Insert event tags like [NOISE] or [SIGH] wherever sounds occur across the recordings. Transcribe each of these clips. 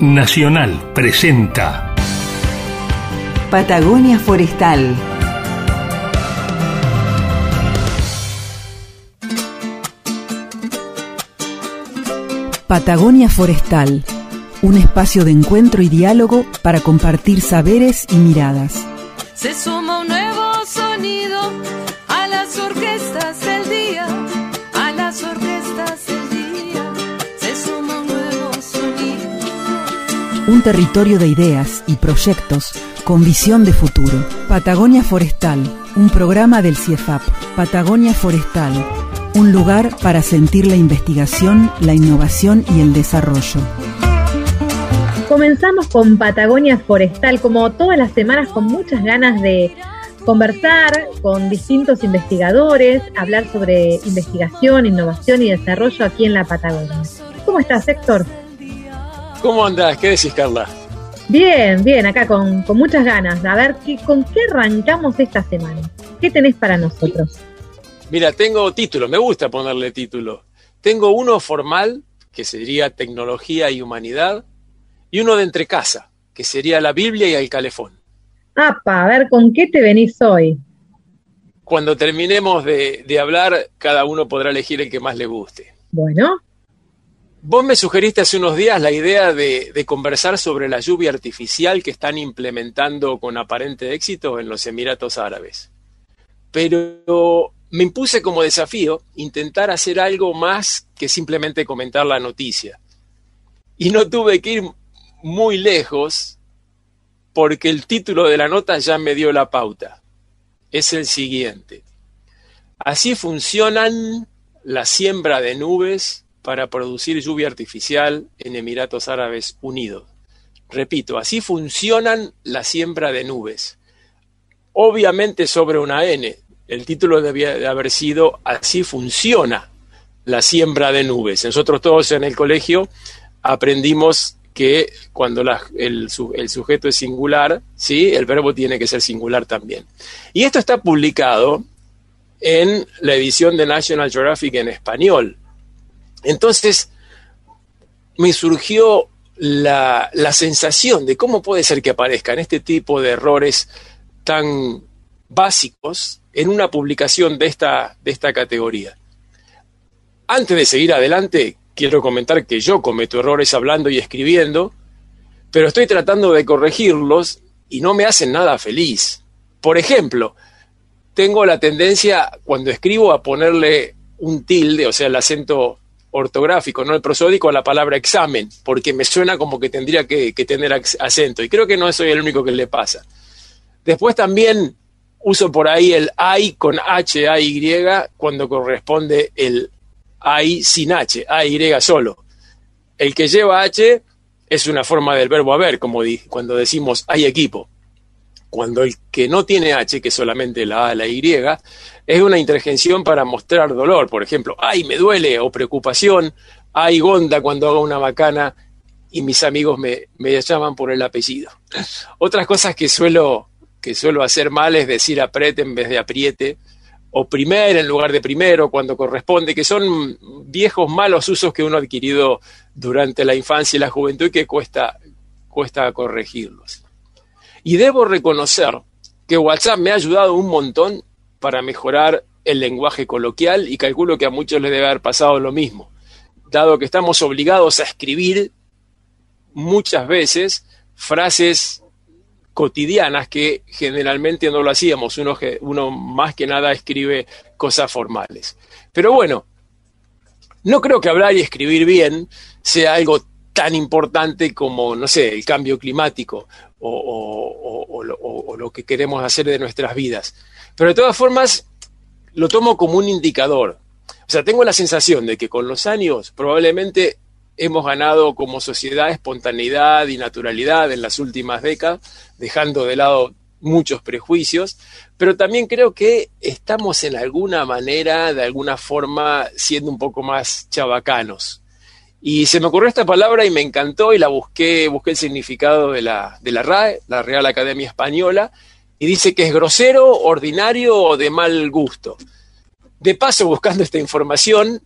Nacional presenta Patagonia Forestal. Patagonia Forestal, un espacio de encuentro y diálogo para compartir saberes y miradas. Se suma un Un territorio de ideas y proyectos con visión de futuro. Patagonia Forestal, un programa del CIEFAP. Patagonia Forestal, un lugar para sentir la investigación, la innovación y el desarrollo. Comenzamos con Patagonia Forestal, como todas las semanas, con muchas ganas de conversar con distintos investigadores, hablar sobre investigación, innovación y desarrollo aquí en la Patagonia. ¿Cómo estás, Héctor? ¿Cómo andás? ¿Qué decís, Carla? Bien, bien, acá con, con muchas ganas. A ver, ¿qué, ¿con qué arrancamos esta semana? ¿Qué tenés para nosotros? Mira, tengo título, me gusta ponerle título. Tengo uno formal, que sería Tecnología y Humanidad, y uno de entrecasa, que sería la Biblia y el calefón. Apa, a ver, ¿con qué te venís hoy? Cuando terminemos de, de hablar, cada uno podrá elegir el que más le guste. Bueno, Vos me sugeriste hace unos días la idea de, conversar sobre la lluvia artificial que están implementando con aparente éxito en los Emiratos Árabes. Pero me impuse como desafío intentar hacer algo más que simplemente comentar la noticia. Y no tuve que ir muy lejos porque el título de la nota ya me dio la pauta. Es el siguiente. Así funcionan la siembra de nubes para producir lluvia artificial en Emiratos Árabes Unidos. Repito, así funcionan la siembra de nubes. Obviamente sobre una N. El título debía de haber sido Así funciona la siembra de nubes. Nosotros todos en el colegio aprendimos que cuando el, el sujeto es singular, ¿sí? el verbo tiene que ser singular también. Y esto está publicado en la edición de National Geographic en español. Entonces, me surgió la, la sensación de cómo puede ser que aparezcan este tipo de errores tan básicos en una publicación de esta, de esta categoría. Antes de seguir adelante, quiero comentar que yo cometo errores hablando y escribiendo, pero estoy tratando de corregirlos y no me hacen nada feliz. Por ejemplo, tengo la tendencia cuando escribo a ponerle un tilde, o sea, el acento ortográfico, no el prosódico, a la palabra examen, porque me suena como que tendría que, tener ac- acento. Y creo que no soy el único que le pasa. Después también uso por ahí el ay con H, A, Y, cuando corresponde el ay sin H, A, Y solo. El que lleva H es una forma del verbo haber, como cuando decimos hay equipo. Cuando el que no tiene H, que es solamente la A, la Y, es una intervención para mostrar dolor. Por ejemplo, ay, me duele, o preocupación, ay, gonda cuando hago una macana y mis amigos me, me llaman por el apellido. Otras cosas que suelo, que suelo hacer mal es decir apriete en vez de apriete, o primer en lugar de primero cuando corresponde, que son viejos malos usos que uno ha adquirido durante la infancia y la juventud y que cuesta, cuesta corregirlos. Y debo reconocer que WhatsApp me ha ayudado un montón para mejorar el lenguaje coloquial y calculo que a muchos les debe haber pasado lo mismo, dado que estamos obligados a escribir muchas veces frases cotidianas que generalmente no lo hacíamos, uno, uno más que nada escribe cosas formales. Pero bueno, no creo que hablar y escribir bien sea algo tan importante como, no sé, el cambio climático o lo que queremos hacer de nuestras vidas. Pero de todas formas, lo tomo como un indicador. O sea, tengo la sensación de que con los años probablemente hemos ganado como sociedad espontaneidad y naturalidad en las últimas décadas, dejando de lado muchos prejuicios, pero también creo que estamos en alguna manera, de alguna forma, siendo un poco más chabacanos. Y se me ocurrió esta palabra y me encantó y la busqué, busqué el significado de la, de la RAE, la Real Academia Española, y dice que es grosero, ordinario o de mal gusto. De paso, buscando esta información,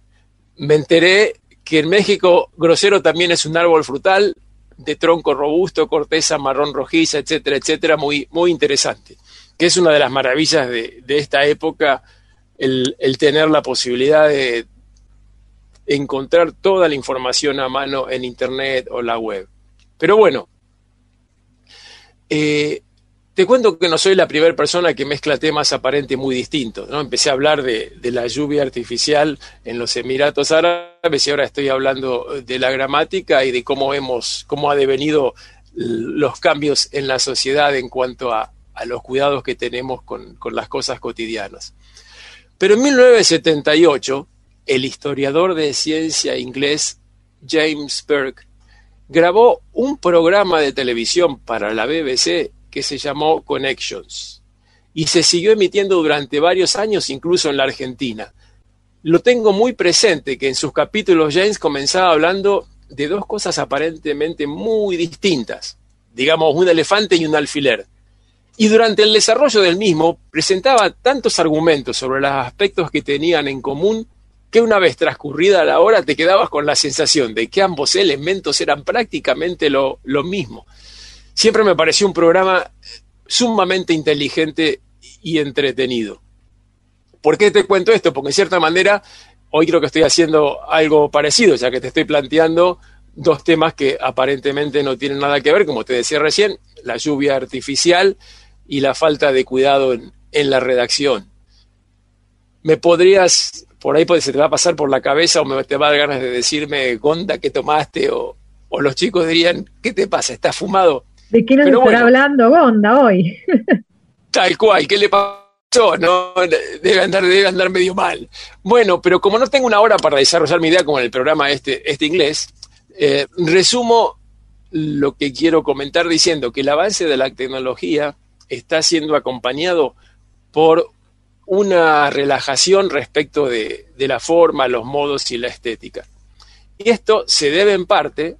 me enteré que en México grosero también es un árbol frutal, de tronco robusto, corteza marrón rojiza, etcétera, etcétera, muy, muy interesante. Que es una de las maravillas de, de esta época, el, tener la posibilidad de encontrar toda la información a mano en Internet o la web. Pero bueno, eh, te cuento que no soy la primera persona que mezcla temas aparentes muy distintos. ¿no? Empecé a hablar de, la lluvia artificial en los Emiratos Árabes y ahora estoy hablando de la gramática y de cómo hemos, cómo ha devenido los cambios en la sociedad en cuanto a, a los cuidados que tenemos con, con, las cosas cotidianas. Pero en 1978, el historiador de ciencia inglés James Burke grabó un programa de televisión para la BBC que se llamó Connections y se siguió emitiendo durante varios años incluso en la Argentina. Lo tengo muy presente que en sus capítulos James comenzaba hablando de dos cosas aparentemente muy distintas, digamos un elefante y un alfiler. Y durante el desarrollo del mismo presentaba tantos argumentos sobre los aspectos que tenían en común que una vez transcurrida la hora te quedabas con la sensación de que ambos elementos eran prácticamente lo, lo mismo siempre me pareció un programa sumamente inteligente y entretenido. ¿Por qué te cuento esto? Porque en cierta manera hoy creo que estoy haciendo algo parecido, ya que te estoy planteando dos temas que aparentemente no tienen nada que ver, como te decía recién, la lluvia artificial y la falta de cuidado en, la redacción. ¿Me podrías, por ahí se te va a pasar por la cabeza o me te va a dar ganas de decirme, Gonda, ¿qué tomaste? O, o los chicos dirían, ¿qué te pasa? ¿Estás fumado? ¿De qué nos estará bueno, hablando Gonda hoy? [LAUGHS] tal cual, ¿qué le pasó? No, debe andar, debe andar medio mal. Bueno, pero como no tengo una hora para desarrollar mi idea como en el programa este, este inglés, eh, resumo lo que quiero comentar diciendo que el avance de la tecnología está siendo acompañado por una relajación respecto de, de la forma, los modos y la estética. Y esto se debe en parte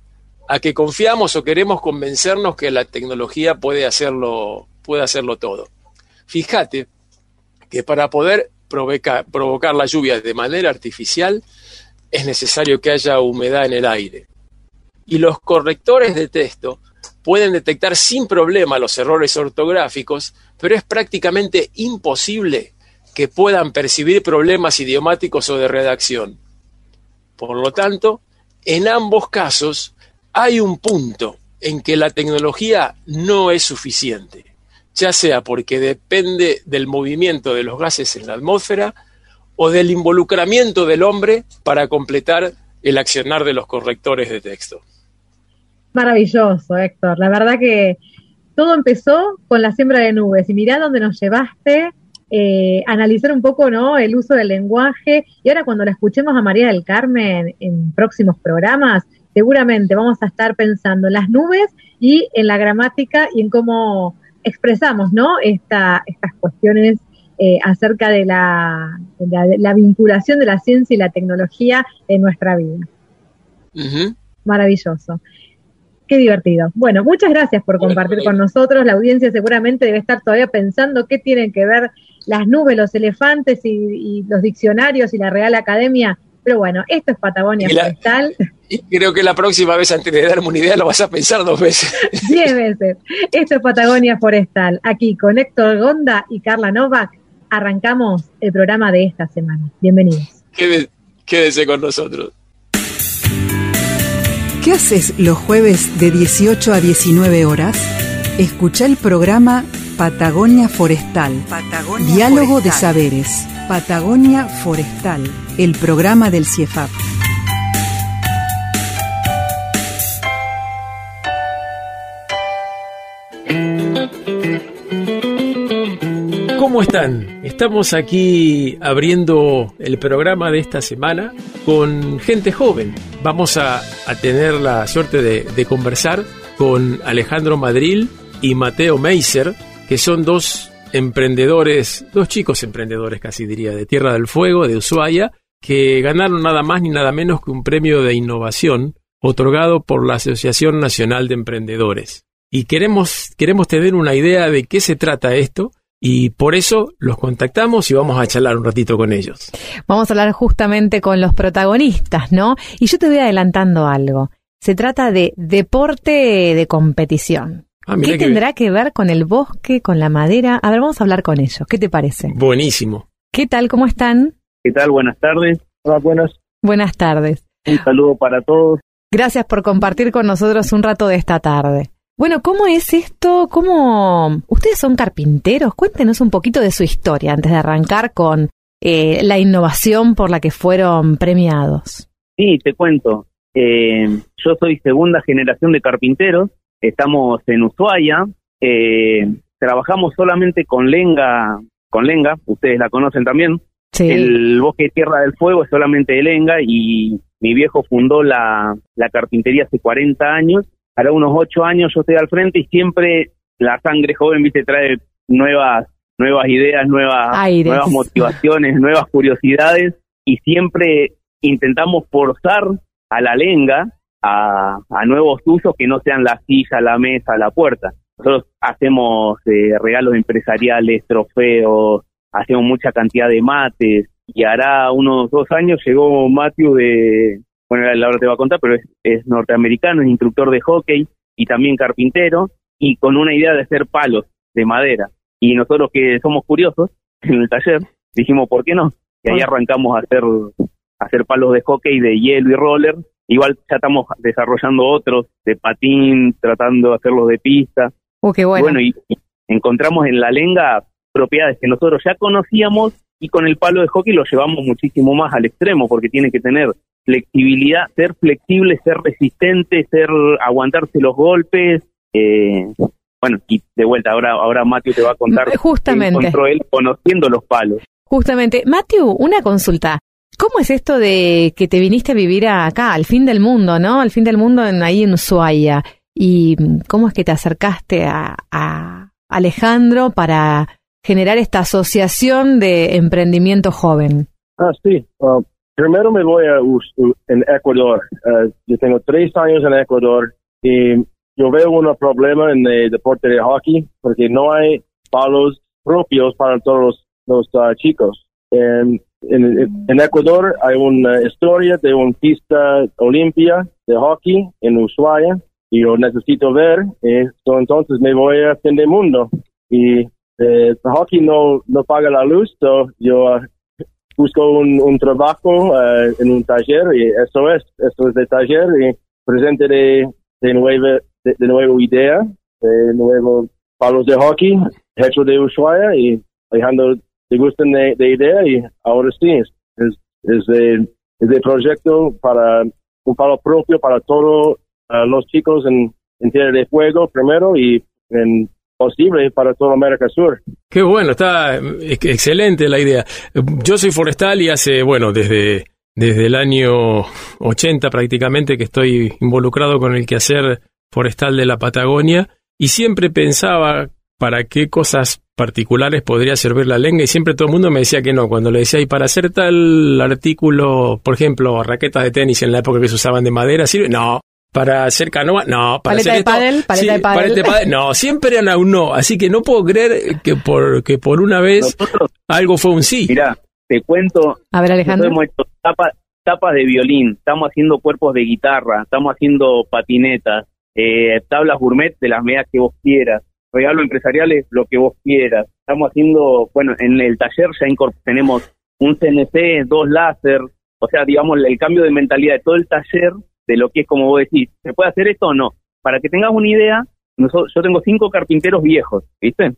a que confiamos o queremos convencernos que la tecnología puede hacerlo, puede hacerlo todo. Fíjate que para poder provocar, provocar la lluvia de manera artificial es necesario que haya humedad en el aire. Y los correctores de texto pueden detectar sin problema los errores ortográficos, pero es prácticamente imposible que puedan percibir problemas idiomáticos o de redacción. Por lo tanto, en ambos casos, hay un punto en que la tecnología no es suficiente, ya sea porque depende del movimiento de los gases en la atmósfera o del involucramiento del hombre para completar el accionar de los correctores de texto. Maravilloso, Héctor. La verdad que todo empezó con la siembra de nubes y mirá dónde nos llevaste, eh, analizar un poco ¿no? el uso del lenguaje y ahora cuando la escuchemos a María del Carmen en próximos programas, seguramente vamos a estar pensando en las nubes y en la gramática y en cómo expresamos ¿no? Esta, estas cuestiones eh, acerca de la, de, la, de la, vinculación de la ciencia y la tecnología en nuestra vida. Uh -huh. Maravilloso. Qué divertido. Bueno, muchas gracias por compartir con nosotros. La audiencia seguramente debe estar todavía pensando qué tienen que ver las nubes, los elefantes y, y los diccionarios y la Real Academia pero bueno, esto es Patagonia y la, Forestal. Y creo que la próxima vez, antes de darme una idea, lo vas a pensar dos veces. [LAUGHS] Diez veces. Esto es Patagonia Forestal. Aquí con Héctor Gonda y Carla Novak arrancamos el programa de esta semana. Bienvenidos. Quédese, quédese con nosotros. ¿Qué haces los jueves de 18 a 19 horas? Escucha el programa Patagonia Forestal. Patagonia Diálogo Forestal. de Saberes. Patagonia Forestal, el programa del CIEFAP. ¿Cómo están? Estamos aquí abriendo el programa de esta semana con gente joven. Vamos a, tener la suerte de, de conversar con Alejandro Madril y Mateo Meiser, que son dos emprendedores, dos chicos emprendedores casi diría, de Tierra del Fuego, de Ushuaia, que ganaron nada más ni nada menos que un premio de innovación otorgado por la Asociación Nacional de Emprendedores. Y queremos, queremos tener una idea de qué se trata esto y por eso los contactamos y vamos a charlar un ratito con ellos. Vamos a hablar justamente con los protagonistas, ¿no? Y yo te voy adelantando algo. se trata de deporte de competición. Ah, ¿Qué tendrá que ver con el bosque, con la madera? A ver, vamos a hablar con ellos. ¿Qué te parece? Buenísimo. ¿Qué tal? ¿Cómo están? ¿Qué tal? Buenas tardes. Hola, buenas. Buenas tardes. Un saludo para todos. Gracias por compartir con nosotros un rato de esta tarde. Bueno, ¿cómo es esto? ¿Cómo ustedes son carpinteros? Cuéntenos un poquito de su historia antes de arrancar con eh, la innovación por la que fueron premiados. Sí, te cuento. Eh, yo soy segunda generación de carpinteros. Estamos en Ushuaia. Eh, trabajamos solamente con lenga, con lenga. Ustedes la conocen también. Sí. El bosque de Tierra del Fuego es solamente de lenga y mi viejo fundó la, la carpintería hace 40 años. Ahora unos 8 años yo estoy al frente y siempre la sangre joven, viste, trae nuevas nuevas ideas, nuevas, Aires. nuevas motivaciones, nuevas curiosidades y siempre intentamos forzar a la lenga a, a nuevos usos que no sean la silla, la mesa, la puerta. Nosotros hacemos eh, regalos empresariales, trofeos, hacemos mucha cantidad de mates y hará unos dos años llegó Matthew de, bueno, ahora te va a contar, pero es, es norteamericano, es instructor de hockey y también carpintero y con una idea de hacer palos de madera. Y nosotros que somos curiosos [LAUGHS] en el taller dijimos, ¿por qué no? Y ahí Ah. arrancamos a hacer, a hacer palos de hockey de hielo y roller. Igual ya estamos desarrollando otros de patín, tratando de hacerlos de pista. Uh, qué bueno. Bueno, y, y encontramos en la lenga propiedades que nosotros ya conocíamos y con el palo de hockey lo llevamos muchísimo más al extremo porque tiene que tener flexibilidad, ser flexible, ser resistente, ser aguantarse los golpes. Eh, bueno, y de vuelta, ahora, ahora Mateo te va a contar Justamente. encontró él conociendo los palos. Justamente. Matthew, una consulta. ¿Cómo es esto de que te viniste a vivir acá, al fin del mundo, ¿no? Al fin del mundo en, ahí en Ushuaia. ¿Y cómo es que te acercaste a, a Alejandro para generar esta asociación de emprendimiento joven? Ah, sí. Ah, primero me voy a Us- U- en Ecuador. Ah, yo tengo tres años en Ecuador y yo veo un problema en el deporte de hockey porque no hay palos propios para todos los, los, ah, chicos. En Ecuador hay una historia de una pista olimpia de hockey en Ushuaia y yo necesito ver esto, entonces me voy a fin del mundo. Y eh, hockey no, no paga la luz, so yo ah, busco un, un trabajo eh, en un taller y eso es, eso es de taller y presente de, de nueva, de, nueva idea, de nuevos palos de hockey, hecho de Ushuaia y Alejandro le gustan de, de idea y ahora sí, es, es, es de, es de proyecto para un palo propio para todos eh, los chicos en, en Tierra de Fuego primero y en posible para toda América Sur. Qué bueno, está ex- excelente la idea. Yo soy forestal y hace, bueno, desde, desde el año 80 prácticamente que estoy involucrado con el quehacer forestal de la Patagonia y siempre pensaba para qué cosas particulares podría servir la lenga y siempre todo el mundo me decía que no. Cuando le decía, y para hacer tal artículo, por ejemplo, raquetas de tenis en la época que se usaban de madera, ¿sirve? No. Para hacer canoa, no. Para Paleta hacer de esto, pádel, paleta sí, de pádel. paleta de pádel, no. Siempre era un no. Así que no puedo creer que por, que por una vez Nosotros, algo fue un sí. mirá, te cuento, A ver, Alejandro. hemos hecho tapa- tapas de violín, estamos haciendo cuerpos de guitarra, estamos haciendo patinetas, eh, tablas gourmet de las medidas que vos quieras, regalo empresariales, lo que vos quieras. Estamos haciendo, bueno, en el taller ya tenemos un CNC, dos láser, o sea, digamos, el cambio de mentalidad de todo el taller, de lo que es como vos decís, ¿se puede hacer esto o no? Para que tengas una idea, nosotros, yo tengo cinco carpinteros viejos, ¿viste?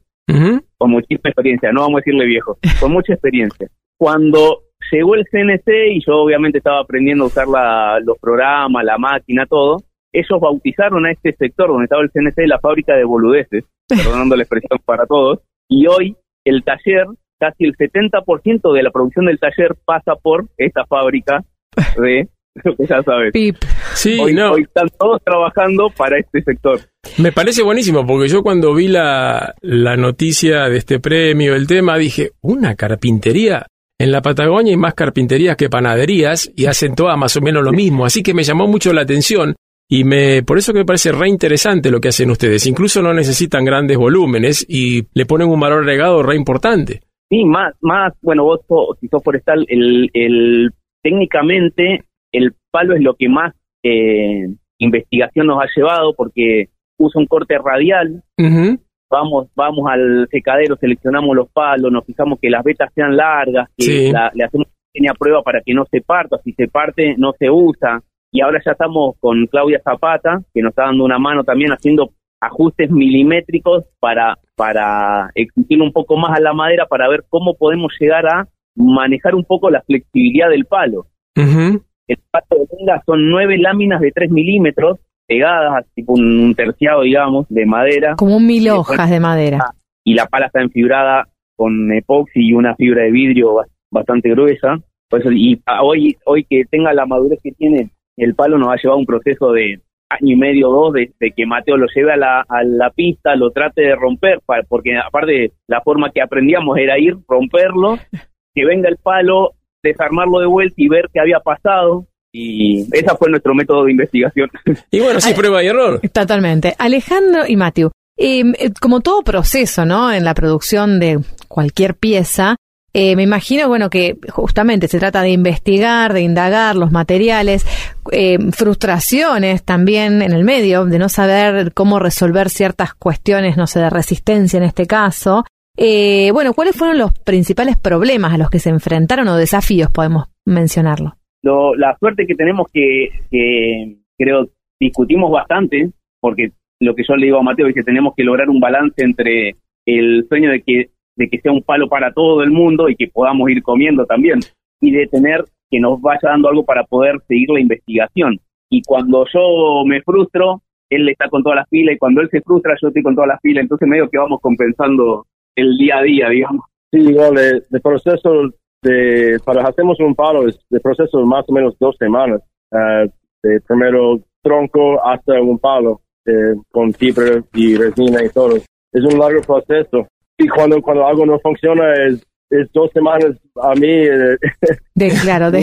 Con muchísima experiencia, no vamos a decirle viejo, con mucha experiencia. Cuando llegó el CNC y yo obviamente estaba aprendiendo a usar la- los programas, la máquina, todo, ellos bautizaron a este sector donde estaba el CNC la fábrica de boludeces, [LAUGHS] perdonando la expresión para todos, y hoy el taller, casi el 70% de la producción del taller pasa por esta fábrica de, lo [LAUGHS] que ya sabes. Pip. Sí, Hoy, no. hoy están todos trabajando para este sector. Me parece buenísimo porque yo cuando vi la, la noticia de este premio, el tema, dije, una carpintería. En la Patagonia hay más carpinterías que panaderías y hacen todas más o menos lo mismo, así que me llamó mucho la atención y me por eso que me parece re interesante lo que hacen ustedes. Incluso no necesitan grandes volúmenes y le ponen un valor agregado re importante. Sí, más, más, bueno, vos sos- si sos forestal, el, el, técnicamente el palo es lo que más, eh, investigación nos ha llevado porque usa un corte radial. Vamos, vamos al secadero, seleccionamos los palos, nos fijamos que las vetas sean largas, que Sí. la- le hacemos una pequeña prueba para que no se parta, si se parte no se usa. Y ahora ya estamos con Claudia Zapata, que nos está dando una mano también haciendo ajustes milimétricos para, para exigir un poco más a la madera para ver cómo podemos llegar a manejar un poco la flexibilidad del palo. El palo de lenga son nueve láminas de 3 milímetros pegadas, tipo un, un terciado, digamos, de madera, Como un mil hojas de madera. y la pala está enfibrada con epoxi y una fibra de vidrio ba- bastante gruesa. Por eso, y a- hoy, hoy que tenga la madurez que tiene el palo nos ha llevado un proceso de año y medio, dos, de, de que Mateo lo lleve a la, a la pista, lo trate de romper, porque aparte la forma que aprendíamos era ir, romperlo, que venga el palo, desarmarlo de vuelta y ver qué había pasado. Y ese fue nuestro método de investigación. [LAUGHS] Y bueno, sí, prueba y error. Totalmente. Alejandro y Matthew, eh, eh, como todo proceso, ¿no? En la producción de cualquier pieza, eh, me imagino, bueno, que justamente se trata de investigar, de indagar los materiales, eh, frustraciones también en el medio, de no saber cómo resolver ciertas cuestiones, no sé, de resistencia en este caso. Eh, bueno, ¿cuáles fueron los principales problemas a los que se enfrentaron o desafíos, podemos mencionarlo? Lo- la suerte que tenemos que, que creo discutimos bastante, porque lo que yo le digo a Mateo es que tenemos que lograr un balance entre el sueño de que, de que sea un palo para todo el mundo y que podamos ir comiendo también, y de tener que nos vaya dando algo para poder seguir la investigación. Y cuando yo me frustro, él está con todas las pilas, y cuando él se frustra, yo estoy con todas las pilas, entonces medio que vamos compensando el día a día, digamos. Sí, igual, el, el proceso de, para hacemos un palo, es de proceso de más o menos dos semanas, ah, de primero tronco hasta un palo, eh, con fibra y resina y todo. Es un largo proceso. Y cuando, cuando algo no funciona, es, es dos semanas a mí, eh, De, claro, [LAUGHS] [LAUGHS] de,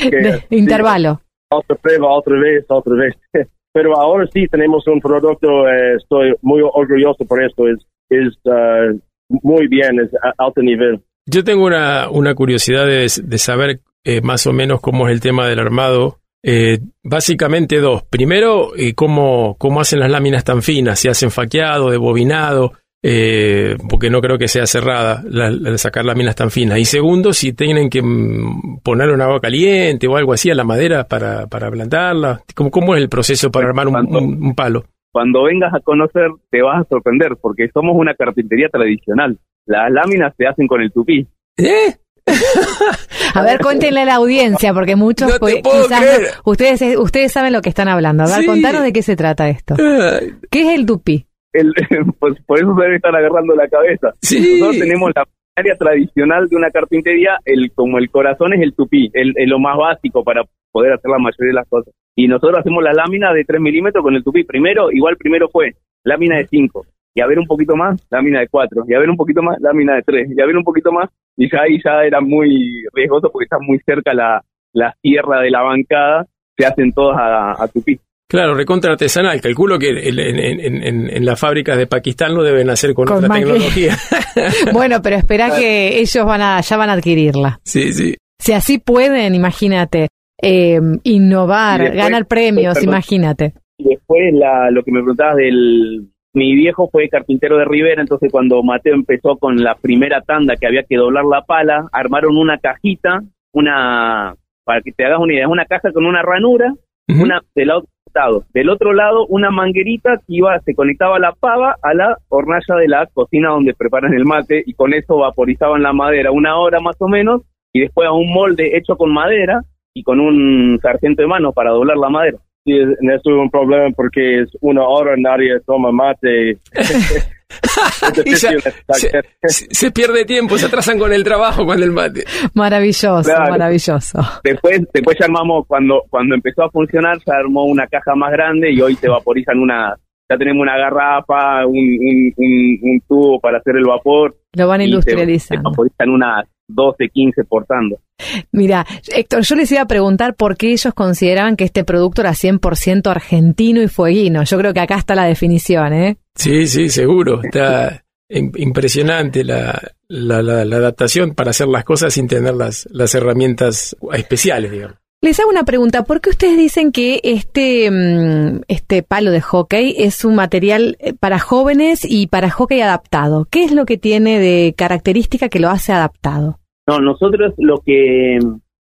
que- de sí, intervalo. otra prueba, otra vez, otra vez. [LAUGHS] Pero ahora sí tenemos un producto, eh, estoy muy orgulloso por esto, es, es ah, muy bien, es a alto nivel. Yo tengo una, una curiosidad de, de saber eh, más o menos cómo es el tema del armado. Eh, básicamente dos. Primero, eh, cómo, cómo hacen las láminas tan finas, si hacen faqueado, de bobinado, eh, porque no creo que sea cerrada la, la de sacar láminas tan finas. Y segundo, si tienen que mm, poner un agua caliente o algo así a la madera para, para plantarla. ¿Cómo, ¿Cómo es el proceso para armar un, un- un palo? Cuando vengas a conocer, te vas a sorprender, porque somos una carpintería tradicional. Las láminas se hacen con el tupí. ¿Eh? [LAUGHS] A ver, cuéntenle a la audiencia, porque muchos No pues, quizás creer. no- ustedes ustedes saben lo que están hablando. A ver, Sí. contanos de qué se trata esto. ¿Qué es el tupí? El, [LAUGHS] pues, por eso se debe estar agarrando la cabeza. Sí. Nosotros tenemos la área tradicional de una carpintería, el como el corazón es el tupí, el, el lo más básico para poder hacer la mayoría de las cosas. Y nosotros hacemos la lámina de 3 milímetros con el tupí. Primero, igual primero fue lámina de 5, y a ver un poquito más, lámina de 4, y a ver un poquito más, lámina de 3, y a ver un poquito más, y ya ahí ya era muy riesgoso porque está muy cerca la, la sierra de la bancada, se hacen todas a, a tupí. Claro, recontra artesanal. Calculo que en, en- en- en- en las fábricas de Pakistán lo deben hacer con, Con otra tecnología. [LAUGHS] Bueno, pero espera que ellos van a ya van a adquirirla. sí, sí. Si así pueden, imagínate, eh, innovar, después- ganar premios, perdón. imagínate. Y después la, lo que me preguntabas del... Mi viejo fue carpintero de Rivera, entonces cuando Mateo empezó con la primera tanda que había que doblar la pala, armaron una cajita, una, para que te hagas una idea, una caja con una ranura, Una del otro lado. Del otro lado, una manguerita que iba, se conectaba la pava a la hornalla de la cocina donde preparan el mate y con eso vaporizaban la madera una hora más o menos y después a un molde hecho con madera y con un sargento de mano para doblar la madera. Sí, eso es un problema porque es una hora nadie toma mate. [LAUGHS] [LAUGHS] Ya- se, pierde tiempo, se atrasan con el trabajo, con el mate. Maravilloso, Claro. maravilloso. Después, después ya armamos, cuando, cuando empezó a funcionar, se armó una caja más grande y hoy se vaporizan una, ya tenemos una garrafa, un, un, un- un tubo para hacer el vapor. Lo van y se- Se, industrializando. vaporizan unas 12, 15 portando. Mira, Héctor, yo les iba a preguntar por qué ellos consideraban que este producto era 100% argentino y fueguino. Yo creo que acá está la definición, ¿eh? Sí, sí, seguro. Está im- impresionante la, la, la- la adaptación para hacer las cosas sin tener las, las herramientas especiales, digamos. Les hago una pregunta, ¿por qué ustedes dicen que este, mm, este palo de hockey es un material eh, para jóvenes y para hockey adaptado? ¿Qué es lo que tiene de característica que lo hace adaptado? No, nosotros lo que,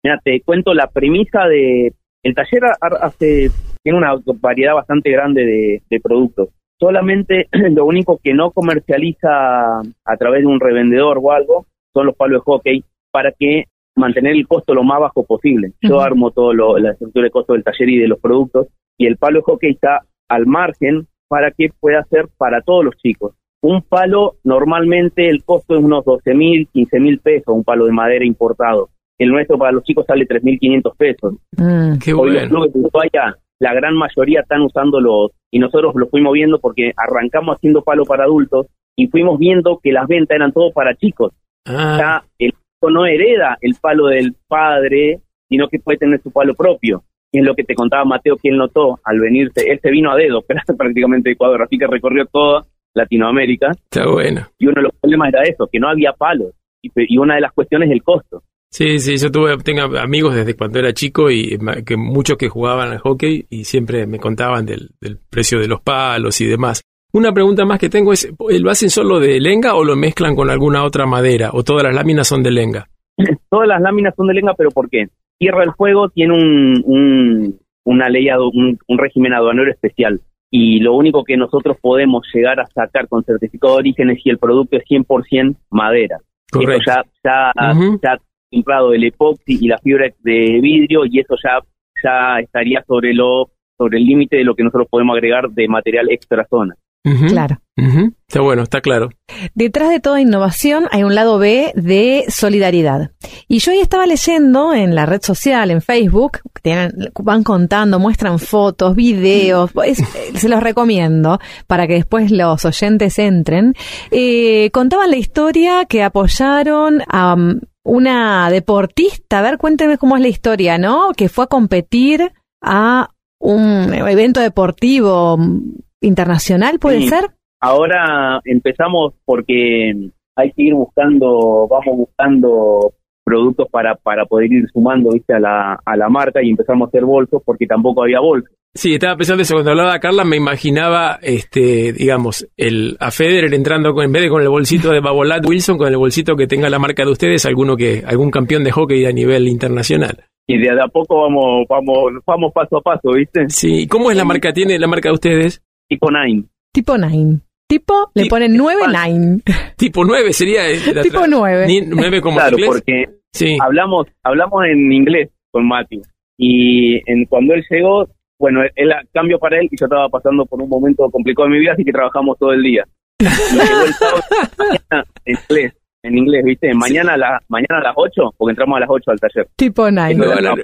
mira, te cuento la premisa de, el taller ha- hace, tiene una variedad bastante grande de, de productos. Solamente [CLEARS THROAT] lo único que no comercializa a través de un revendedor o algo son los palos de hockey para que mantener el costo lo más bajo posible. Yo armo todo lo, la estructura de costo del taller y de los productos y el palo de hockey está al margen para que pueda ser para todos los chicos. Un palo, normalmente el costo es unos 12 mil, 15 mil pesos, un palo de madera importado. El nuestro para los chicos sale 3.500 pesos. Mm, Qué Hoy los bueno. clubes de Ushuaia, la gran mayoría están usando los, y nosotros los fuimos viendo porque arrancamos haciendo palo para adultos y fuimos viendo que las ventas eran todo para chicos. Ah, Ya el no hereda el palo del padre, sino que puede tener su palo propio. Y es lo que te contaba Mateo, él notó al venirse. Él se vino a dedo, [LAUGHS] pero prácticamente de Ecuador, así que recorrió toda Latinoamérica. está bueno. Y uno de los problemas era eso, que no había palos. Y, una de las cuestiones es el costo. Sí, sí, yo tuve, tengo amigos desde cuando era chico y que muchos que jugaban al hockey y siempre me contaban del, del precio de los palos y demás. Una pregunta más que tengo es, ¿lo hacen solo de lenga o lo mezclan con alguna otra madera? ¿O todas las láminas son de lenga? [LAUGHS] Todas las láminas son de lenga, pero ¿por qué? Tierra del Fuego tiene un, un- una ley, un, un régimen aduanero especial. Y lo único que nosotros podemos llegar a sacar con certificado de origen es si el producto es 100% madera. Correcto. Eso ya, ya, ya comprado el epoxi y la fibra de vidrio y eso ya, ya estaría sobre lo sobre el límite de lo que nosotros podemos agregar de material extra zona. Claro. Está bueno, está claro. Detrás de toda innovación hay un lado B de solidaridad. Y yo hoy estaba leyendo en la red social, en Facebook, tienen- van contando, muestran fotos, videos, es- eh, se los recomiendo para que después los oyentes entren. Eh, contaban la historia que apoyaron a um, una deportista, a ver, cuéntenme cómo es la historia, ¿no? Que fue a competir a un evento deportivo mm, internacional, ¿puede Sí. ser? Ahora empezamos porque hay que ir buscando, vamos buscando productos para, para poder ir sumando ¿viste? A, la, a la marca y empezamos a hacer bolsos porque tampoco había bolsos. Sí, estaba pensando eso. Cuando hablaba Carla, me imaginaba, este, digamos, el, a Federer entrando con, en vez de con el bolsito de Babolat Wilson, con el bolsito que tenga la marca de ustedes, alguno que, algún campeón de hockey a nivel internacional. Y de a poco vamos, vamos, vamos paso a paso, ¿viste? Sí, ¿cómo es la marca? ¿Tiene la marca de ustedes? Tipo Nine. Tipo Nine. Tipo, le ponen 9 Nine. [LAUGHS] Tipo 9 sería. eh, Tipo tra- 9. ni- 9 como claro, en inglés. porque Sí. hablamos, hablamos en inglés con Matthew. Y en, cuando él llegó, bueno, él cambió para él y yo estaba pasando por un momento complicado en mi vida, así que trabajamos todo el día. Y llegó el sábado mañana en inglés, en inglés, ¿viste? Mañana a, la, mañana a las 8, porque entramos a las 8 al taller. Tipo Nine. No, no, no.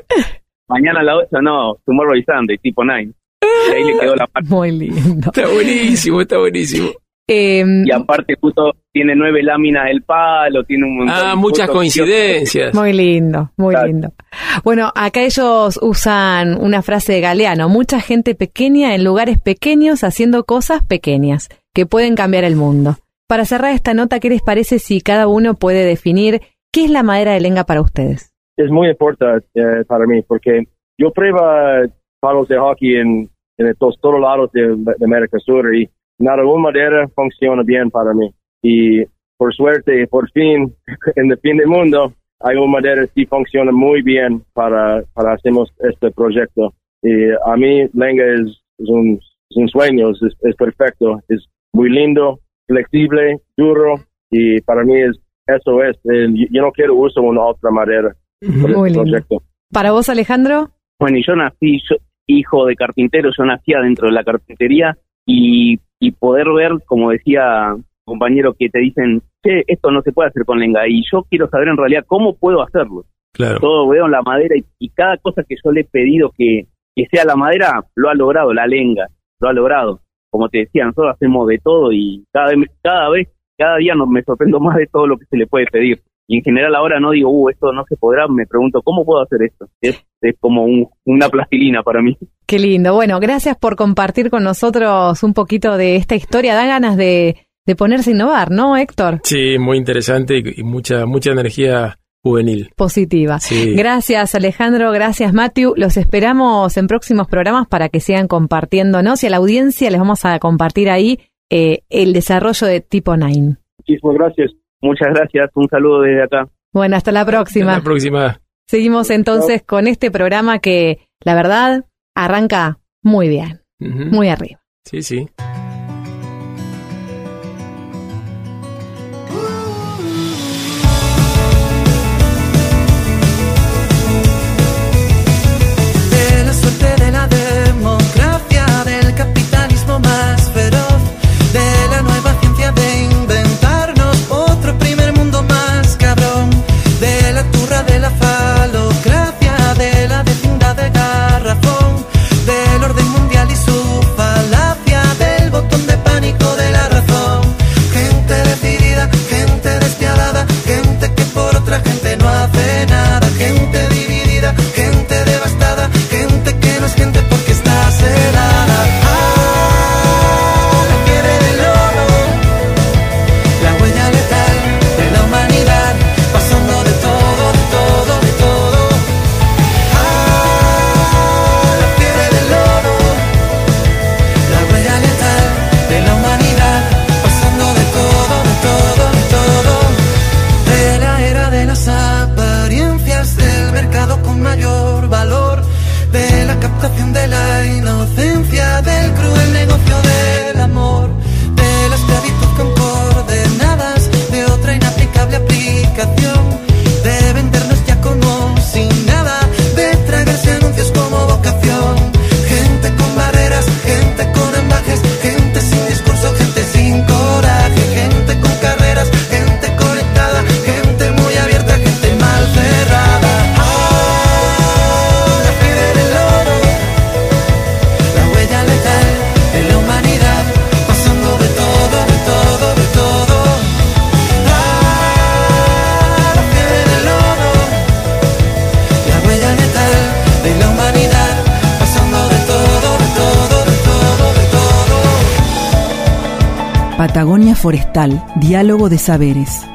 Mañana a las 8, no, tomorrow is Sunday, tipo 9. Y ahí le quedó la parte. Muy lindo. Está buenísimo, está buenísimo. Eh, Y aparte, justo tiene nueve láminas el palo, tiene un montón Ah, de muchas coincidencias. muy lindo, muy Claro. lindo. Bueno, acá ellos usan una frase de Galeano, mucha gente pequeña en lugares pequeños haciendo cosas pequeñas que pueden cambiar el mundo. Para cerrar esta nota, ¿qué les parece si cada uno puede definir qué es la madera de lenga para ustedes? es muy importante eh, para mí porque yo pruebo palos de hockey en, en todos, todos lados de, de América Sur y nada, una madera funciona bien para mí. Y por suerte, por fin, [LAUGHS] en el fin del mundo, hay una madera que funciona muy bien para, para hacemos este proyecto. Y a mí, Lenga es, es, un, es un sueño, es, es perfecto, es muy lindo, flexible, duro y para mí es eso es. yo no quiero usar una otra madera Muy este lindo. proyecto. Para vos, Alejandro, Bueno, y yo nací, yo, hijo de carpintero, yo nací adentro de la carpintería y, y poder ver, como decía compañero, que te dicen, che, esto no se puede hacer con lenga. Y yo quiero saber en realidad cómo puedo hacerlo. Claro. Todo veo en la madera y, y cada cosa que yo le he pedido que, que sea la madera, lo ha logrado, la lenga, lo ha logrado. Como te decía, nosotros hacemos de todo y cada vez, cada vez, cada día nos, me sorprendo más de todo lo que se le puede pedir. Y en general ahora no digo, uh, esto no se podrá, me pregunto, ¿cómo puedo hacer esto? Es, es como un- una plastilina para mí. qué lindo. Bueno, gracias por compartir con nosotros un poquito de esta historia. Da ganas de, de ponerse a innovar, ¿no, Héctor? Sí, muy interesante y, y mucha, mucha energía juvenil. Positiva. Sí. Gracias Alejandro, gracias Matthew. Los esperamos en próximos programas para que sigan compartiéndonos y a la audiencia les vamos a compartir ahí eh, el desarrollo de tipo 9. Muchísimas gracias. Muchas gracias, un saludo desde acá. Bueno, hasta la próxima. Hasta la próxima. Seguimos entonces con este programa que, la verdad, arranca muy bien, muy arriba. Sí, sí. Forestal, Diálogo de Saberes.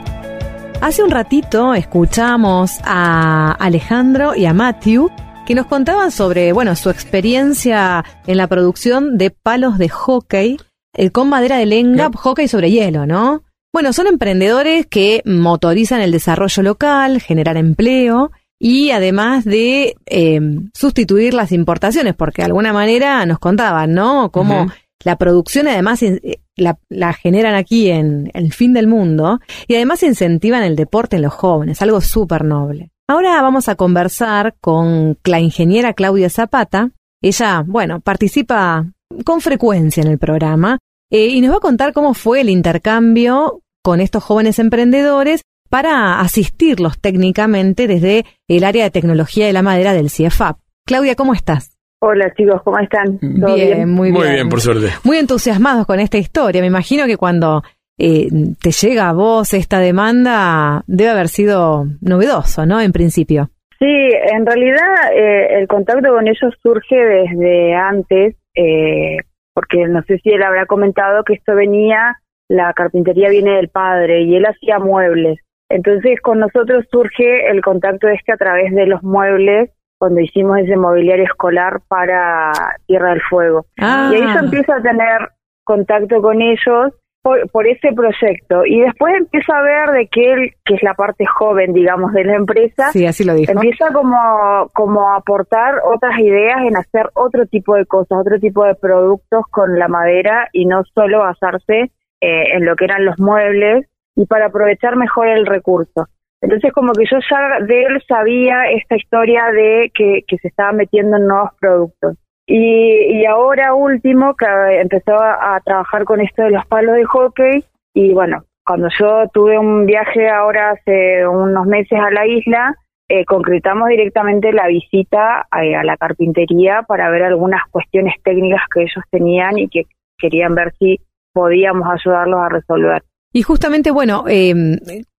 Hace un ratito escuchamos a Alejandro y a Matthew que nos contaban sobre, bueno, su experiencia en la producción de palos de hockey eh, con madera de lenga, hockey sobre hielo, ¿no? Bueno, son emprendedores que motorizan el desarrollo local, generar empleo y además de eh, sustituir las importaciones, porque de alguna manera nos contaban, ¿no? Cómo. La producción además eh, la, generan aquí en el fin del mundo y además incentivan el deporte en los jóvenes, algo súper noble. Ahora vamos a conversar con la ingeniera Claudia Zapata. Ella, bueno, participa con frecuencia en el programa eh, y nos va a contar cómo fue el intercambio con estos jóvenes emprendedores para asistirlos técnicamente desde el área de tecnología de la madera del CIEFAP. Claudia, ¿cómo estás? Hola chicos, ¿cómo están? ¿Todo bien? muy bien. Muy bien, por suerte. Muy entusiasmados con esta historia. Me imagino que cuando eh, te llega a vos esta demanda debe haber sido novedoso, ¿no? En principio. Sí, en realidad eh, el contacto con ellos surge desde antes, eh, porque no sé si él habrá comentado que esto venía, la carpintería viene del padre y él hacía muebles. Entonces con nosotros surge el contacto este a través de los muebles cuando hicimos ese mobiliario escolar para Tierra del Fuego. Ah. Y ahí yo empiezo a tener contacto con ellos por, por ese proyecto. Y después empiezo a ver de que él, que es la parte joven, digamos, de la empresa, Sí, así lo dijo. empieza como, como a aportar otras ideas en hacer otro tipo de cosas, otro tipo de productos con la madera y no solo basarse eh, en lo que eran los muebles y para aprovechar mejor el recurso. Entonces como que yo ya de él sabía esta historia de que, se estaba metiendo en nuevos productos. Y, y ahora último, que empezó a, a trabajar con esto de los palos de hockey y bueno, cuando yo tuve un viaje ahora hace unos meses a la isla, eh, concretamos directamente la visita a, a la carpintería para ver algunas cuestiones técnicas que ellos tenían y que querían ver si podíamos ayudarlos a resolver. Y justamente, bueno, eh,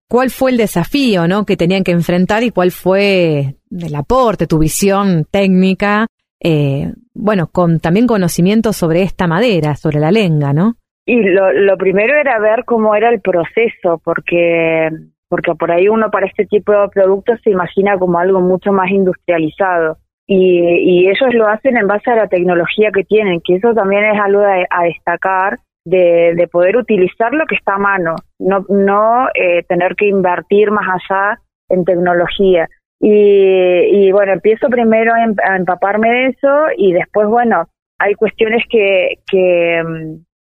¿cuál fue el desafío, no, que tenían que enfrentar y cuál fue el aporte, tu visión técnica, eh, bueno, con también conocimiento sobre esta madera, sobre la lenga, ¿no? Y lo, lo primero era ver cómo era el proceso, porque porque por ahí uno para este tipo de productos se imagina como algo mucho más industrializado. Y, y ellos lo hacen en base a la tecnología que tienen, que eso también es algo a, a destacar, de, de, poder utilizar lo que está a mano, no, no eh, tener que invertir más allá en tecnología. Y, y bueno, empiezo primero a, em, empaparme de eso y después, bueno, hay cuestiones que, que,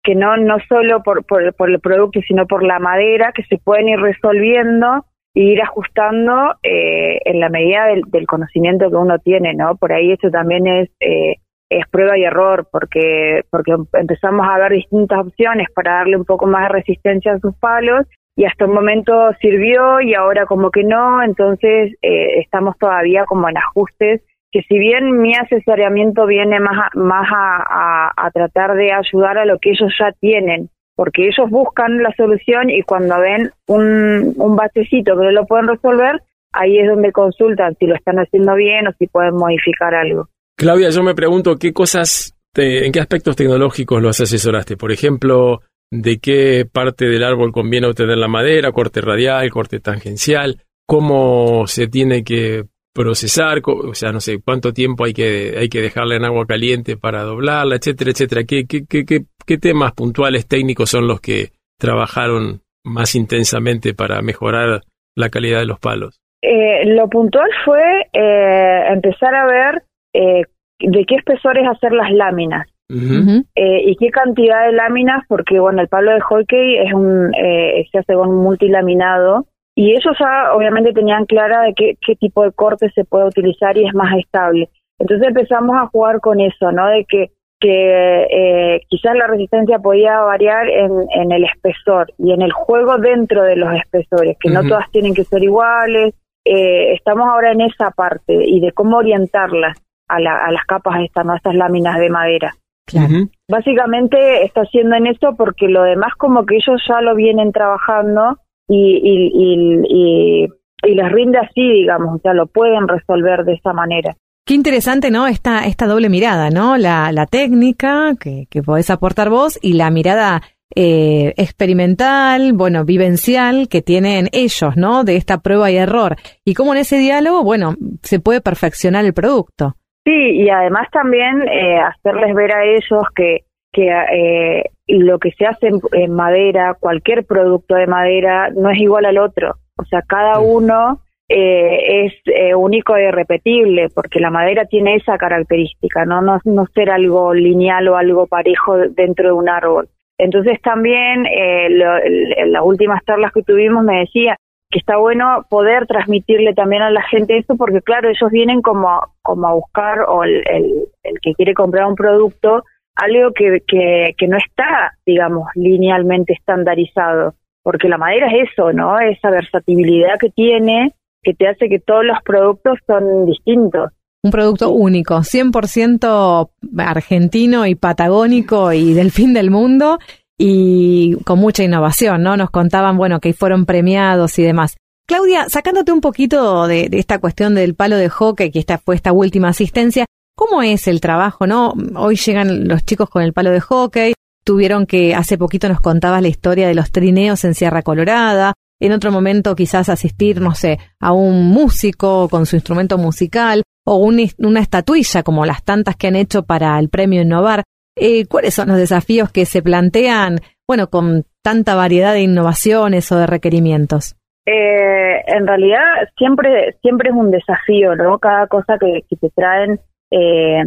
que no, no solo por, por, por el producto, sino por la madera, que se pueden ir resolviendo e ir ajustando eh, en la medida del, del, conocimiento que uno tiene, ¿no? Por ahí eso también es eh, es prueba y error porque porque empezamos a ver distintas opciones para darle un poco más de resistencia a sus palos y hasta un momento sirvió y ahora como que no, entonces eh, estamos todavía como en ajustes que si bien mi asesoramiento viene más a, más a, tratar de ayudar a lo que ellos ya tienen, porque ellos buscan la solución y cuando ven un, un que no lo pueden resolver, ahí es donde consultan si lo están haciendo bien o si pueden modificar algo. Claudia, yo me pregunto qué cosas, en qué aspectos tecnológicos los asesoraste. Por ejemplo, de qué parte del árbol conviene obtener la madera, corte radial, corte tangencial, cómo se tiene que procesar, o sea, no sé, cuánto tiempo hay que, hay que dejarla en agua caliente para doblarla, etcétera, etcétera. ¿Qué, qué, qué, qué, qué temas puntuales técnicos son los que trabajaron más intensamente para mejorar la calidad de los palos? Eh, lo puntual fue eh, empezar a ver eh, de qué espesores hacer las láminas. Uh -huh. eh, y qué cantidad de láminas, porque bueno, el palo de hockey es un, eh, se hace con un multilaminado, y ellos ya obviamente tenían clara de qué, qué tipo de corte se puede utilizar y es más estable. Entonces empezamos a jugar con eso, ¿no? De que, que eh, quizás la resistencia podía variar en, en, el espesor y en el juego dentro de los espesores, que uh -huh. no todas tienen que ser iguales. Eh, estamos ahora en esa parte y de cómo orientarlas a, la, a las capas estas, ¿no? estas láminas de madera. Claro. Uh -huh. Básicamente está haciendo en eso porque lo demás como que ellos ya lo vienen trabajando y, y, y, y, y les rinde así, digamos, o sea, lo pueden resolver de esa manera. Qué interesante, ¿no? Esta, esta doble mirada, ¿no? La, la técnica que, que podés aportar vos y la mirada eh, experimental, bueno, vivencial que tienen ellos, ¿no? De esta prueba y error. Y cómo en ese diálogo, bueno, se puede perfeccionar el producto. Sí, y además también eh, hacerles ver a ellos que, que eh, lo que se hace en, en, madera, cualquier producto de madera, no es igual al otro. O sea, cada uno eh, es eh, único e irrepetible, porque la madera tiene esa característica, ¿no? No, no ser algo lineal o algo parejo dentro de un árbol. Entonces también eh, lo, en las últimas charlas que tuvimos me decía que está bueno poder transmitirle también a la gente eso porque claro, ellos vienen como, como a buscar o el, el, el que quiere comprar un producto algo que, que, que no está, digamos, linealmente estandarizado, porque la madera es eso, ¿no? Esa versatilidad que tiene que te hace que todos los productos son distintos. Un producto único, 100% argentino y patagónico y del fin del mundo y con mucha innovación, ¿no? Nos contaban, bueno, que fueron premiados y demás. Claudia, sacándote un poquito de, esta cuestión del palo de hockey, que esta fue esta última asistencia, ¿cómo es el trabajo, no? Hoy llegan los chicos con el palo de hockey, tuvieron que, hace poquito nos contabas la historia de los trineos en Sierra Colorada, en otro momento quizás asistir, no sé, a un músico con su instrumento musical o un, una estatuilla como las tantas que han hecho para el premio Innovar. Eh, ¿Cuáles son los desafíos que se plantean, bueno, con tanta variedad de innovaciones o de requerimientos? Eh, en realidad siempre siempre es un desafío, ¿no? Cada cosa que, que te traen, eh,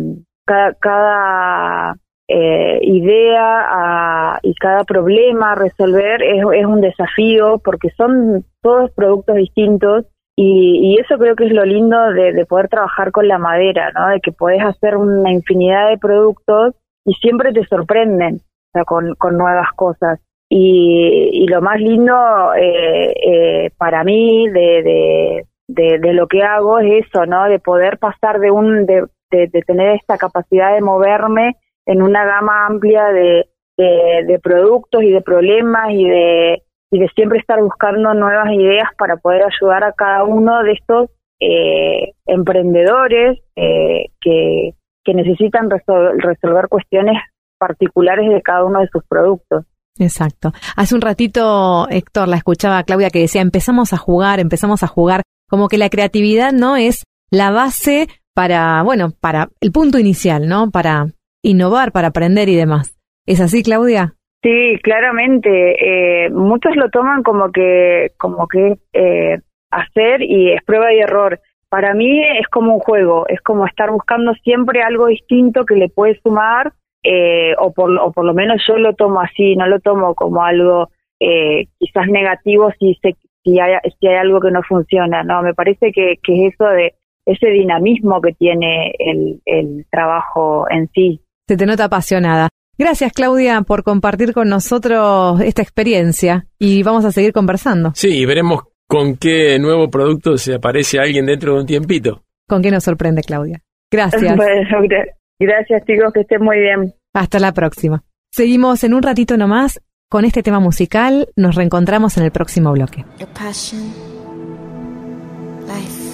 cada, cada eh, idea a, y cada problema a resolver es, un desafío porque son todos productos distintos y, eso creo que es lo lindo de, de, poder trabajar con la madera, ¿no? De que puedes hacer una infinidad de productos y siempre te sorprenden, con, con nuevas cosas. Y, y lo más lindo eh, eh, para mí de, de, lo que hago es eso, ¿no? De poder pasar de un, de, de, tener esta capacidad de moverme en una gama amplia de, de, de, productos y de problemas y de, y de siempre estar buscando nuevas ideas para poder ayudar a cada uno de estos eh, emprendedores eh, que, que necesitan resol resolver cuestiones particulares de cada uno de sus productos. Exacto. Hace un ratito, Héctor, la escuchaba a Claudia que decía, empezamos a jugar, empezamos a jugar, como que la creatividad no es la base para, bueno, para el punto inicial, ¿no? Para innovar, para aprender y demás. ¿Es así, Claudia? Sí, claramente. Eh, muchos lo toman como que, como que eh, hacer y es prueba y error. Para mí es como un juego, es como estar buscando siempre algo distinto que le puede sumar, eh, o, por, o por lo menos yo lo tomo así, no lo tomo como algo eh, quizás negativo si, se, si, hay, si hay algo que no funciona, no, me parece que, que es eso de ese dinamismo que tiene el, el trabajo en sí. Se te nota apasionada. Gracias, Claudia, por compartir con nosotros esta experiencia y vamos a seguir conversando. Sí, veremos con qué nuevo producto se aparece alguien dentro de un tiempito. ¿Con qué nos sorprende, Claudia? Gracias. [LAUGHS] Bueno, gracias chicos, que estén muy bien. Hasta la próxima. Seguimos en un ratito nomás con este tema musical. Nos reencontramos en el próximo bloque. Passion, life.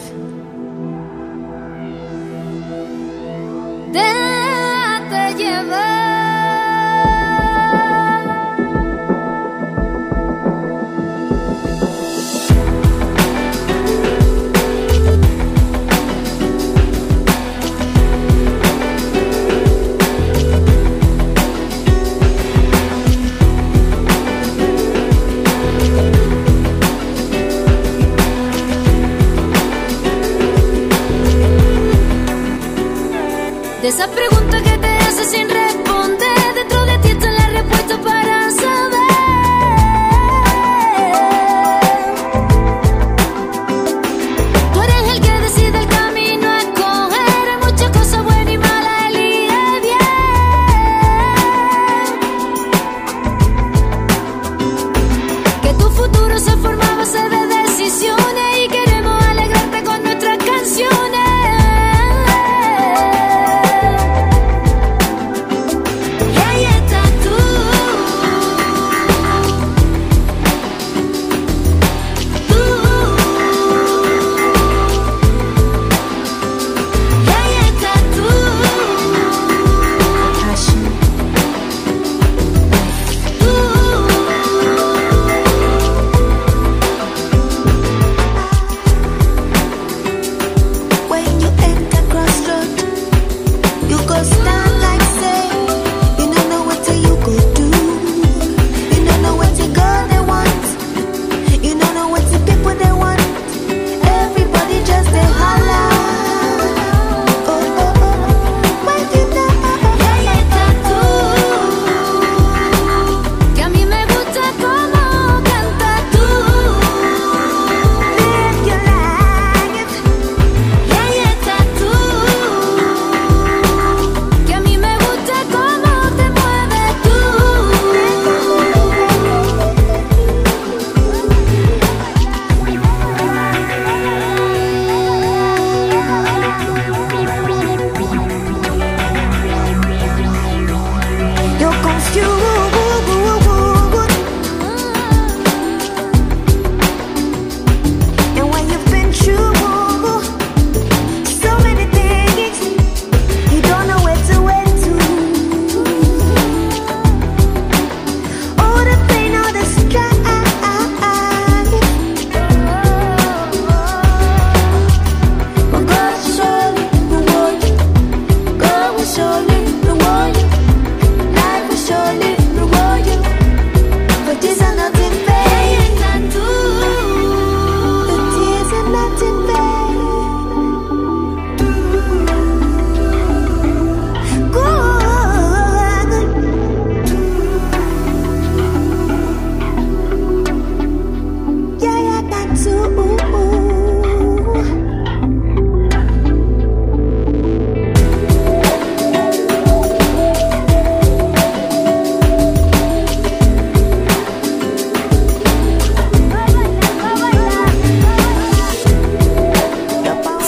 De esa pregunta que te haces sin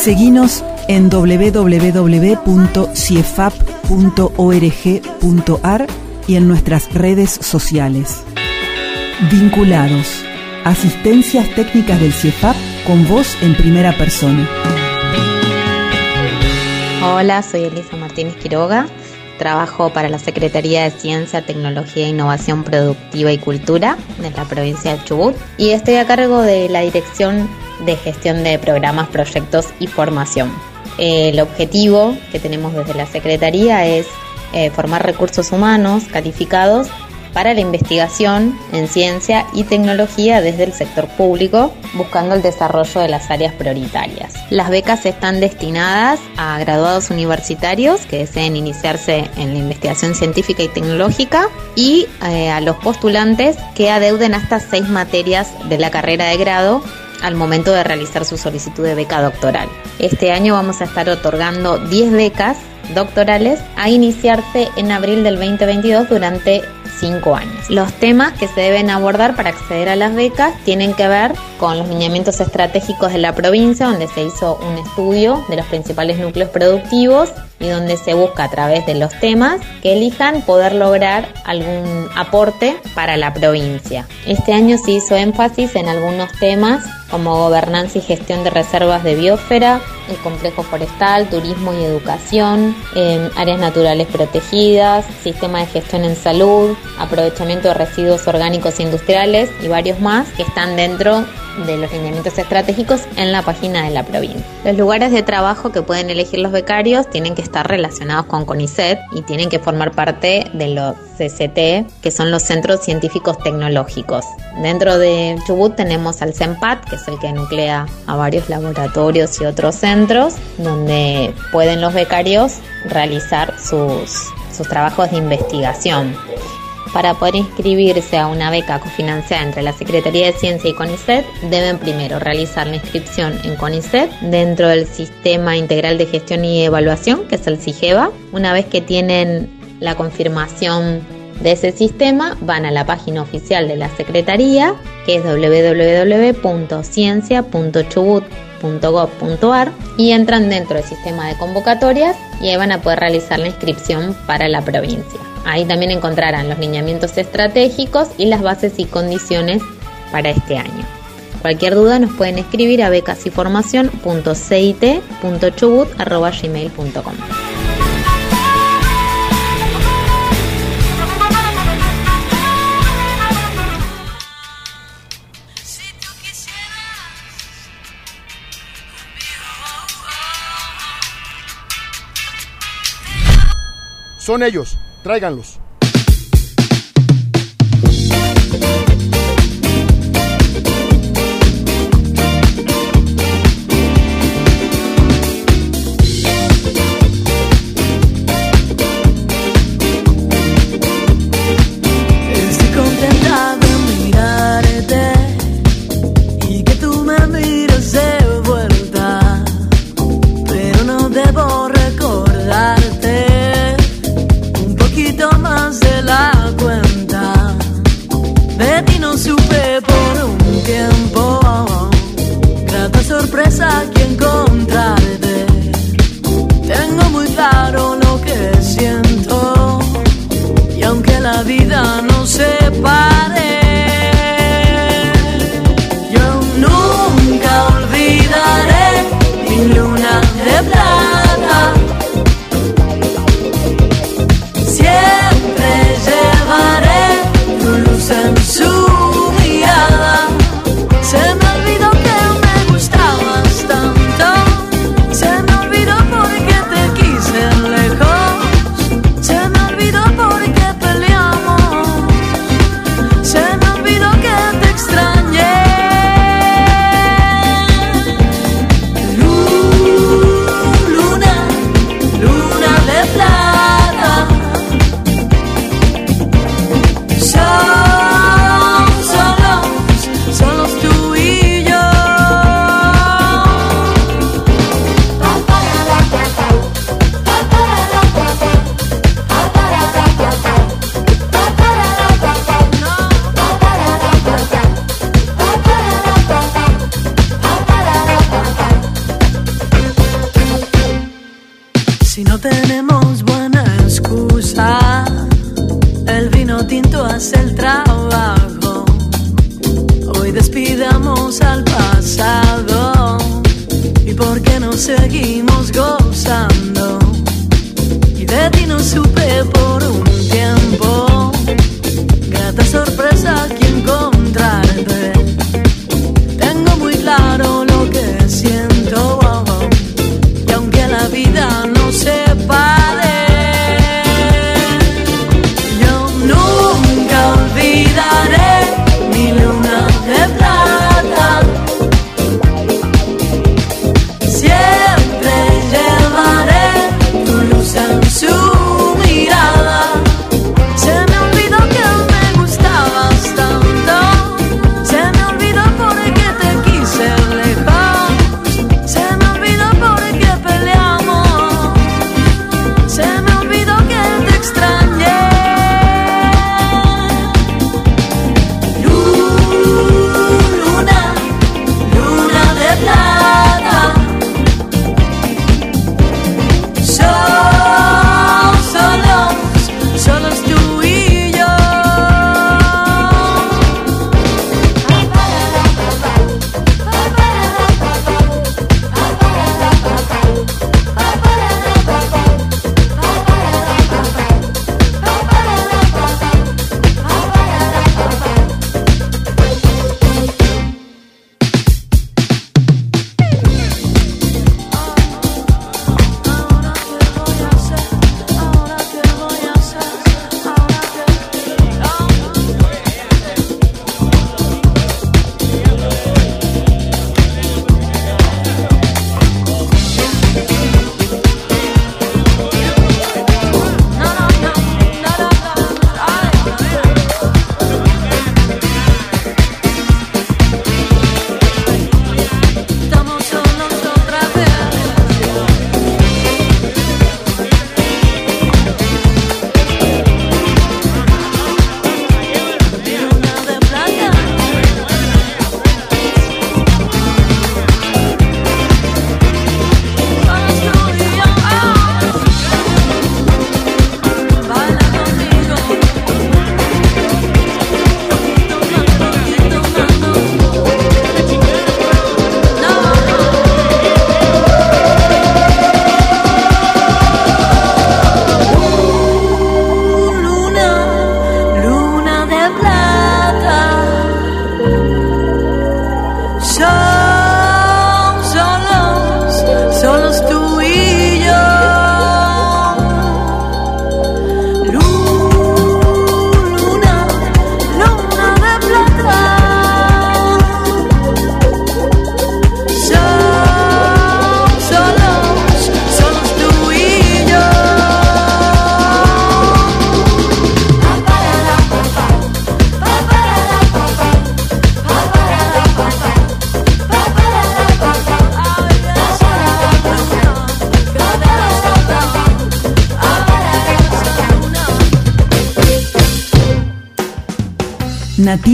Seguinos en www.ciefap.org.ar y en nuestras redes sociales. Vinculados. Asistencias técnicas del CIEFAP con voz en primera persona. Hola, soy Elisa Martínez Quiroga trabajo para la Secretaría de Ciencia, Tecnología, Innovación Productiva y Cultura de la provincia de Chubut y estoy a cargo de la Dirección de Gestión de Programas, Proyectos y Formación. El objetivo que tenemos desde la Secretaría es eh, formar recursos humanos calificados para la investigación en ciencia y tecnología desde el sector público, buscando el desarrollo de las áreas prioritarias. Las becas están destinadas a graduados universitarios que deseen iniciarse en la investigación científica y tecnológica y eh, a los postulantes que adeuden hasta seis materias de la carrera de grado al momento de realizar su solicitud de beca doctoral. Este año vamos a estar otorgando 10 becas doctorales a iniciarse en abril del 2022 durante 5 años. Los temas que se deben abordar para acceder a las becas tienen que ver con los lineamientos estratégicos de la provincia, donde se hizo un estudio de los principales núcleos productivos y donde se busca a través de los temas que elijan poder lograr algún aporte para la provincia. Este año se hizo énfasis en algunos temas como gobernanza y gestión de reservas de biosfera, el complejo forestal, turismo y educación, eh, áreas naturales protegidas, sistema de gestión en salud, aprovechamiento de residuos orgánicos industriales y varios más que están dentro de los lineamientos estratégicos en la página de la provincia. Los lugares de trabajo que pueden elegir los becarios tienen que estar relacionados con CONICET y tienen que formar parte de los CCT, que son los Centros Científicos Tecnológicos. Dentro de Chubut tenemos al CEMPAT, que es el que nuclea a varios laboratorios y otros centros, donde pueden los becarios realizar sus, sus trabajos de investigación. Para poder inscribirse a una beca cofinanciada entre la Secretaría de Ciencia y CONICET, deben primero realizar la inscripción en CONICET dentro del Sistema Integral de Gestión y Evaluación, que es el SIGEVA. Una vez que tienen la confirmación de ese sistema, van a la página oficial de la Secretaría, que es y entran dentro del sistema de convocatorias y ahí van a poder realizar la inscripción para la provincia. Ahí también encontrarán los lineamientos estratégicos y las bases y condiciones para este año. Cualquier duda nos pueden escribir a becasiformación.cit.chubut.gmail.com. Son ellos, tráiganlos. El trabajo. Hoy despidamos al pasado. ¿Y por qué no seguimos gozando?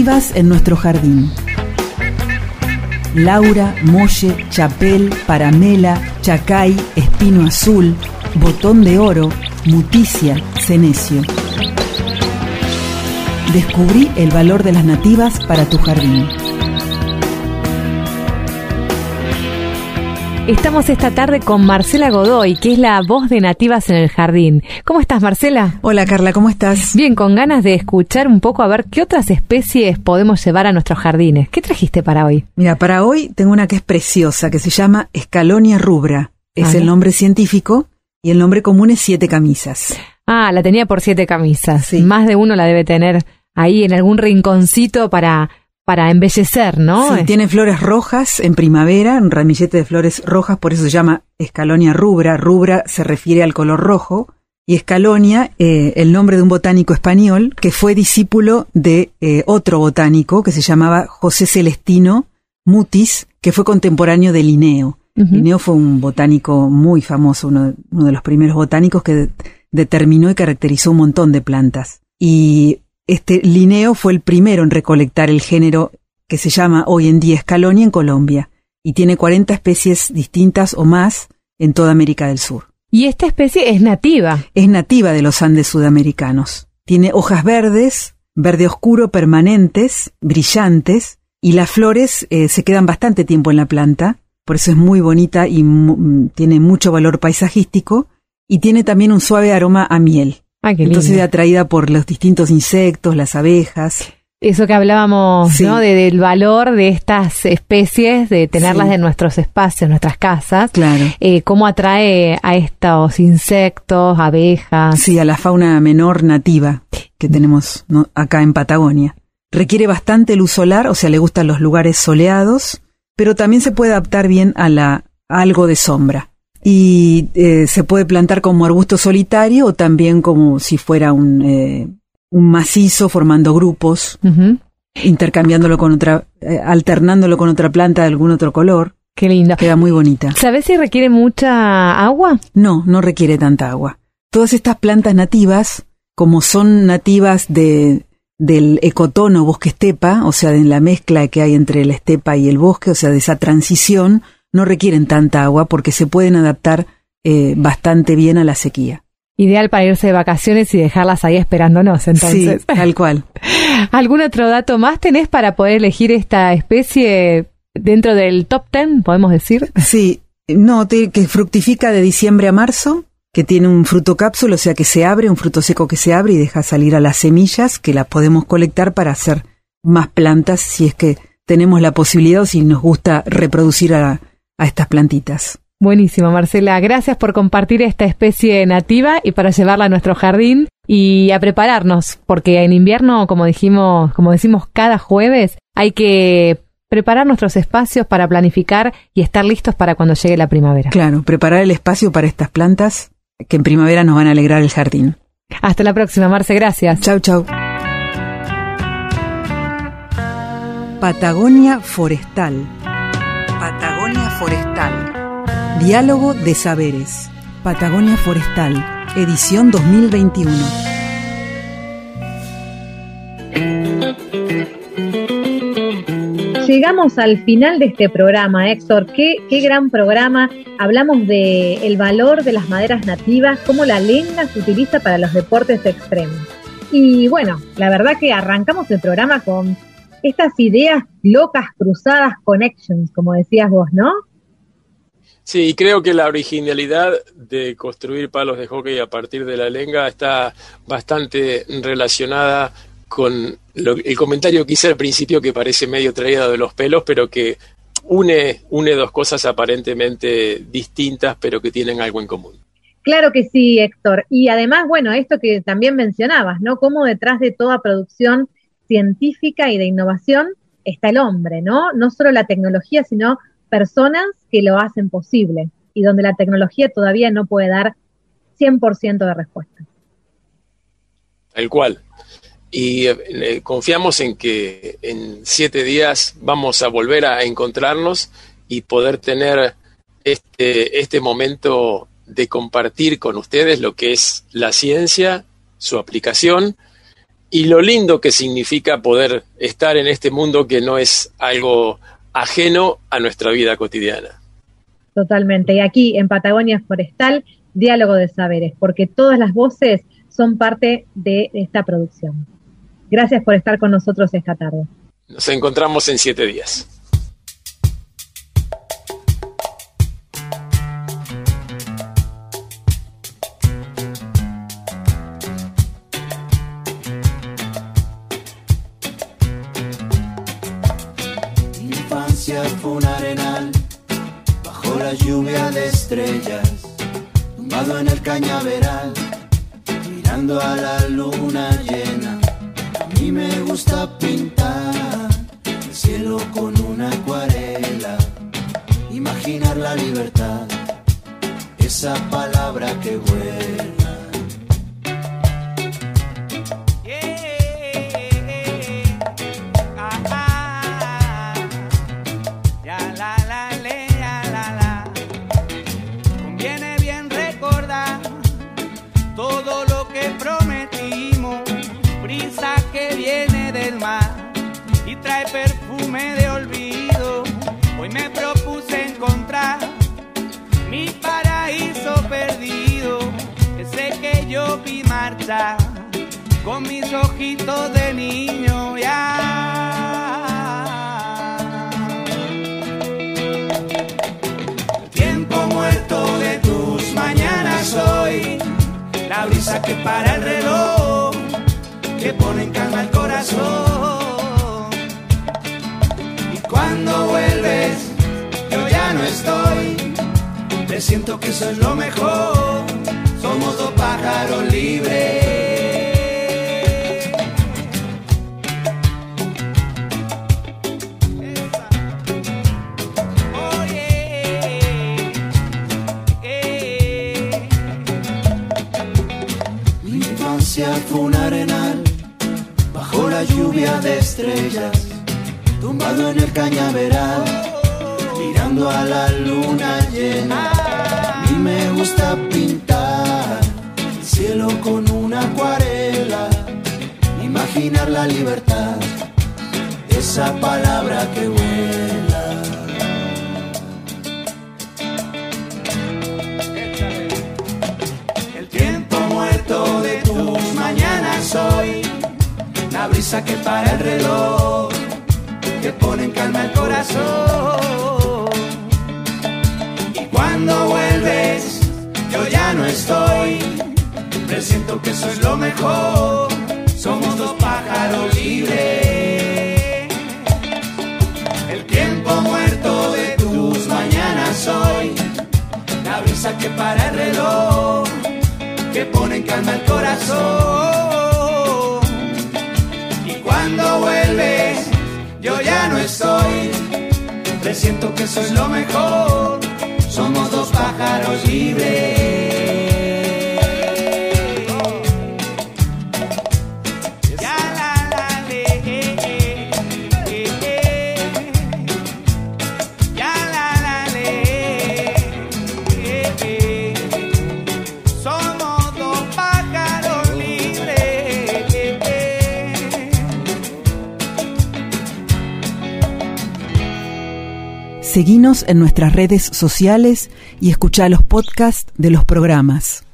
En nuestro jardín. Laura, Molle, Chapel, Paramela, Chacay, Espino Azul, Botón de Oro, Muticia, Cenecio. Descubrí el valor de las nativas para tu jardín. Estamos esta tarde con Marcela Godoy, que es la voz de Nativas en el Jardín. ¿Cómo estás, Marcela? Hola Carla, ¿cómo estás? Bien, con ganas de escuchar un poco a ver qué otras especies podemos llevar a nuestros jardines. ¿Qué trajiste para hoy? Mira, para hoy tengo una que es preciosa, que se llama Escalonia rubra. Es Ajá. el nombre científico y el nombre común es siete camisas. Ah, la tenía por siete camisas. Más de uno la debe tener ahí en algún rinconcito para, para embellecer, ¿no? Sí, tiene flores rojas en primavera, un ramillete de flores rojas, por eso se llama Escalonia rubra. Rubra se refiere al color rojo. Y Escalonia, eh, el nombre de un botánico español que fue discípulo de eh, otro botánico que se llamaba José Celestino Mutis, que fue contemporáneo de Linneo. Linneo fue un botánico muy famoso, uno, uno de los primeros botánicos que de- determinó y caracterizó un montón de plantas. Y este Linneo fue el primero en recolectar el género que se llama hoy en día Escalonia en Colombia y tiene 40 especies distintas o más en toda América del Sur. Y esta especie es nativa. Es nativa de los Andes sudamericanos. Tiene hojas verdes, verde oscuro permanentes, brillantes, y las flores eh, se quedan bastante tiempo en la planta, por eso es muy bonita y mu- mm, tiene mucho valor paisajístico, y tiene también un suave aroma a miel. Ah, qué Entonces lindo. atraída por los distintos insectos, las abejas. Eso que hablábamos, Sí. ¿no? De- del valor de estas especies, de tenerlas Sí. en nuestros espacios, nuestras casas. Claro. Eh, cómo atrae a estos insectos, abejas. Sí, a la fauna menor nativa que tenemos ¿no? acá en Patagonia. Requiere bastante luz solar, o sea, le gustan los lugares soleados, pero también se puede adaptar bien a, la, a algo de sombra. Y eh, se puede plantar como arbusto solitario o también como si fuera un, eh, un macizo formando grupos, Ujú. intercambiándolo con otra, eh, alternándolo con otra planta de algún otro color. Qué lindo. Queda muy bonita. ¿Sabes si requiere mucha agua? No, no requiere tanta agua. Todas estas plantas nativas, como son nativas de, del ecotono bosque-estepa, o sea, de la mezcla que hay entre la estepa y el bosque, o sea, de esa transición, no requieren tanta agua porque se pueden adaptar eh, bastante bien a la sequía. Ideal para irse de vacaciones y dejarlas ahí esperándonos, entonces. Sí, tal cual. [LAUGHS] ¿Algún otro dato más tenés para poder elegir esta especie dentro del top ten, podemos decir? Sí, no, te- que fructifica de diciembre a marzo, que tiene un fruto cápsula, o sea que se abre, un fruto seco que se abre y deja salir a las semillas, que las podemos colectar para hacer más plantas si es que tenemos la posibilidad o si nos gusta reproducir a, a estas plantitas. Buenísimo, Marcela. Gracias por compartir esta especie nativa y para llevarla a nuestro jardín y a prepararnos, porque en invierno, como dijimos, como decimos cada jueves, hay que preparar nuestros espacios para planificar y estar listos para cuando llegue la primavera. Claro, preparar el espacio para estas plantas que en primavera nos van a alegrar el jardín. Hasta la próxima, Marce. Gracias. Chau, chau. Patagonia Forestal. Patagonia Forestal. Diálogo de Saberes. Patagonia Forestal. Edición 2021. Llegamos al final de este programa, Héctor. Qué, qué gran programa. Hablamos de el valor de las maderas nativas, cómo la lenga se utiliza para los deportes extremos. Y bueno, la verdad que arrancamos el programa con estas ideas locas, cruzadas, connections, como decías vos, ¿no? Sí, creo que la originalidad de construir palos de hockey a partir de la lenga está bastante relacionada con lo- el comentario que hice al principio que parece medio traído de los pelos, pero que une, une dos cosas aparentemente distintas, pero que tienen algo en común. Claro que sí, Héctor. Y además, bueno, esto que también mencionabas, ¿no? Cómo detrás de toda producción científica y de innovación está el hombre, ¿no? No solo la tecnología, sino personas que lo hacen posible y donde la tecnología todavía no puede dar 100% de respuesta. Tal cual. Y eh, confiamos en que en siete días vamos a volver a encontrarnos y poder tener este, este momento de compartir con ustedes lo que es la ciencia, su aplicación y lo lindo que significa poder estar en este mundo que no es algo ajeno a nuestra vida cotidiana. Totalmente. Y aquí en Patagonia Forestal, diálogo de saberes, porque todas las voces son parte de esta producción. Gracias por estar con nosotros esta tarde. Nos encontramos en siete días. Fue un arenal bajo la lluvia de estrellas, tumbado en el cañaveral, mirando a la luna llena. A mí me gusta pintar el cielo con una acuarela, imaginar la libertad, esa palabra que vuela. Con mis ojitos de niño ya. Tiempo muerto de tus mañanas hoy, la brisa que para el reloj, que pone en calma el corazón. Y cuando vuelves, yo ya no estoy, presiento que eso es lo mejor, somos dos pájaros libres. Mi infancia fue un arenal bajo la lluvia de estrellas, tumbado en el cañaveral, mirando a la luna llena. A me gusta pintar cielo con una acuarela, imaginar la libertad, esa palabra que vuela. El tiempo muerto de tus mañanas hoy, la brisa que para el reloj, que pone en calma el corazón. Y cuando vuelves, yo ya no estoy, presiento que eso es lo mejor, somos dos pájaros libres. El tiempo muerto de tus mañanas hoy, la brisa que para el reloj, que pone en calma el corazón. Y cuando vuelves, yo ya no estoy, presiento que es lo mejor, somos dos pájaros libres. Seguinos en nuestras redes sociales y escucha los podcasts de los programas.